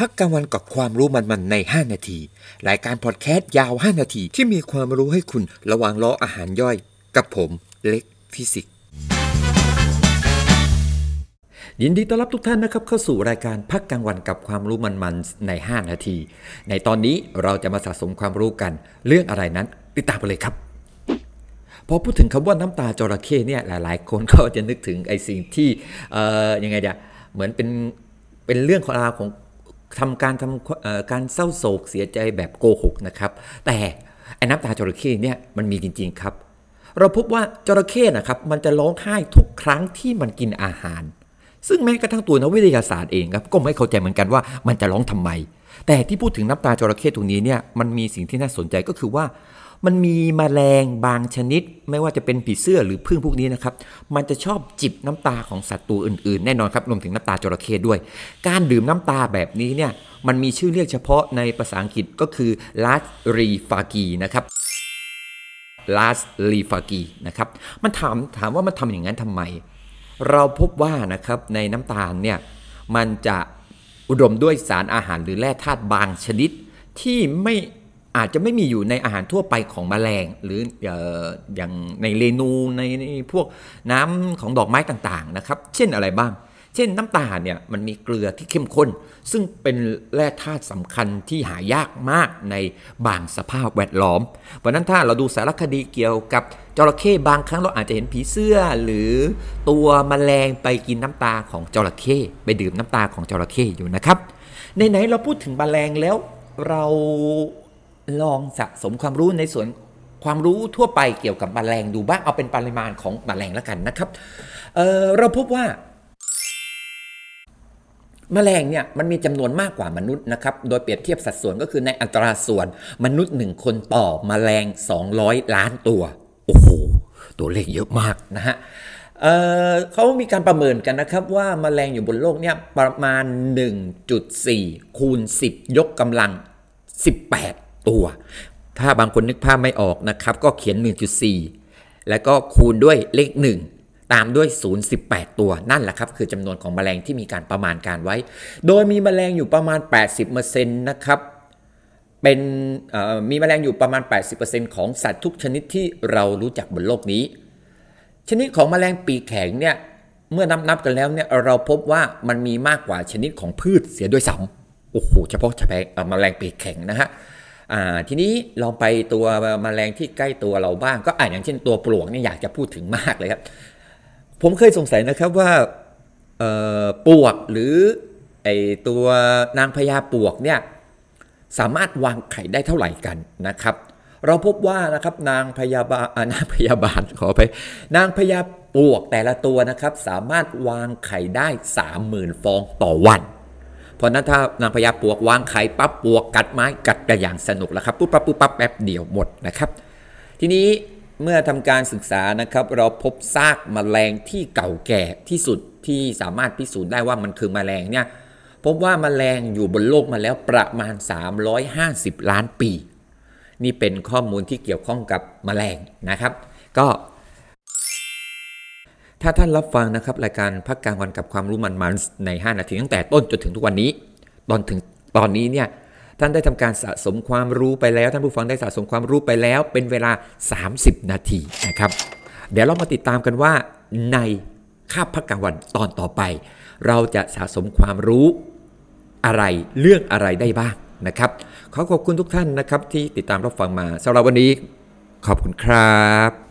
พักกลางวันกับความรู้มันๆใน 5 นาที รายการพอดแคสต์ยาว 5 นาทีที่มีความรู้ให้คุณระหว่างรออาหารย่อย กับผมเล็กฟิสิกส์ยินดีต้อนรับทุกท่านนะครับเข้าสู่รายการพักกลางวันกับความรู้มันๆใน 5 นาที ในตอนนี้เราจะมาสะสมความรู้กัน เรื่องอะไรนั้นติดตามไปเลยครับพอพูดถึงคำว่าน้ำตาจระเข้เนี่ยหลาย ๆ คนก็จะนึกถึงไอ้สิ่งที่ยังไงเดียเหมือนเป็นเป็นเรื่องของราวของ ทำการทำการเศร้าโศกเสียใจแบบโกหกนะครับ แต่ไอ้น้ำตาจระเข้เนี่ยมันมีจริง ๆครับ เราพบว่าจระเข้นะครับ มันจะร้องไห้ทุกครั้งที่มันกินอาหาร ซึ่งแม้กระทั่งตัวนักวิทยาศาสตร์เองครับก็ไม่เข้าใจเหมือนกันว่ามันจะร้องทำไม แต่ที่พูดถึงน้ำตาจระเข้ตรงนี้เนี่ยมันมีสิ่งที่น่าสนใจก็คือว่า มันมีแมลงบางชนิด ไม่ว่าจะเป็นผีเสื้อหรือพึ่งพวกนี้นะครับ มันจะชอบจิบน้ำตาของสัตว์ตัวอื่นๆ แน่นอนครับรวมถึงน้ำตาจระเข้ด้วย การดื่มน้ำตาแบบนี้เนี่ยมันมีชื่อเรียกเฉพาะในภาษาอังกฤษก็คือ last r e f a g i นะครับ last r e f a g i นะครับ มันถามถามว่ามันทำอย่างนั้นทำไม เราพบว่านะครับในน้ำตาลเนี่ยมันจะอุดมด้วยสารอาหารหรือแร่ธาตุบางชนิด ที่ไม่ อาจจะไม่มีอยู่ในอาหารทั่วไปของแมลง หรืออย่างในเรนูในในพวกน้ำของดอกไม้ต่างๆนะครับ เช่นอะไรบ้าง เช่นน้ำตาลเนี่ยมันมีเกลือที่เข้มข้น ซึ่งเป็นแร่ธาตุสำคัญที่หายากมากในบางสภาพแวดล้อม เพราะนั้นถ้าเราดูสารคดีเกี่ยวกับจระเข้บางครั้งเราอาจจะเห็นผีเสื้อหรือตัวแมลงไปกินน้ำตาของจระเข้ไปดื่มน้ำตาของจระเข้อยู่นะครับในไหนเราพูดถึงแมลงแล้วเรา ลองสะสมความรู้ในส่วนความรู้ทั่วไปเกี่ยวกับแมลงดูบ้างเอาเป็นปริมาณของแมลงแล้วกันนะครับเเราพบว่า แมลงเนี่ยมันมีจำนวนมากกว่ามนุษย์นะครับ โดยเปรียบเทียบสัดส่วนก็คือในอัตราส่วนมนุษย์ 1 คนต่อแมลง 200 ล้านตัว โอ้โห ตัวเลขเยอะมากนะฮะเเขามีการประเมินกันนะครับว่าแมลงอยู่บนโลกเนี่ยประมาณ 1.4 คูณ 10 ยกกำลัง 18 ตัว ถ้าบางคนนึกภาพไม่ออกนะครับ ก็เขียน 1.4 แล้วก็คูณด้วยเลข 1 ตามด้วย 0.18 ตัวนั่นแหละครับ คือจำนวนของแมลงที่มีการประมาณการไว้ โดยมีแมลงอยู่ประมาณ 80%นะครับเป็นมีแมลงอยู่ประมาณ 80%ของสัตว์ทุกชนิดที่เรารู้จักบนโลกนี้ ชนิดของแมลงปีกแข็งเนี่ยเมื่อนับนับกันแล้วเนี่ยเราพบว่ามันมีมากกว่าชนิดของพืชเสียด้วยซ้ำโอ้โหเฉพาะเฉพาะแมลงปีกแข็งนะฮะ ทีนี้ลองไปตัวแมลงที่ใกล้ตัวเราบ้าง ก็อ่าอย่างเช่นตัวปลวกนี่อยากจะพูดถึงมากเลยครับ ผมเคยสงสัยนะครับว่าปลวกหรือไอตัวนางพญาปลวกเนี่ยสามารถวางไข่ได้เท่าไหร่กันนะครับ เราพบว่านะครับนางพยาบาลนางพยาบาลขอไปนางพญาปลวกแต่ละตัวนะครับ สามารถวางไข่ได้ 30,000 ฟองต่อวัน เพราะนั้นถ้านางพญาปวกวางไข่ปั๊บปวกกัดไม้กัดกันอย่างสนุกแล้วครับปุ๊บปั๊บปุ๊บปั๊บแป๊บเดียวหมดนะครับ ทีนี้เมื่อทำการศึกษานะครับ เราพบซากมแมลงที่เก่าแก่ที่สุดที่สามารถพิสูจน์ได้ว่ามันคือมแมลงเนี่ยพบว่ามาแมลงอยู่บนโลกมาแล้วประมาณ 350 ล้านปี นี่เป็นข้อมูลที่เกี่ยวข้องกับมแมลงนะครับ ก็ ถ้าท่านรับฟังนะครับรายการพักกลางวันกับความรู้มันๆใน 5 นาทีตั้งแต่ต้นจนถึงทุกวันนี้ ตอนถึงตอนนี้เนี่ยท่านได้ทำการสะสมความรู้ไปแล้ว ท่านผู้ฟังได้สะสมความรู้ไปแล้ว เป็นเวลา 30 นาทีนะครับ เดี๋ยวเรามาติดตามกันว่าในคาบพักกลางวันตอนต่อไป เราจะสะสมความรู้อะไรเรื่องอะไรได้บ้างนะครับขอขอบคุณทุกท่านนะครับที่ติดตามรับฟังมาสำหรับวันนี้ ขอบคุณครับ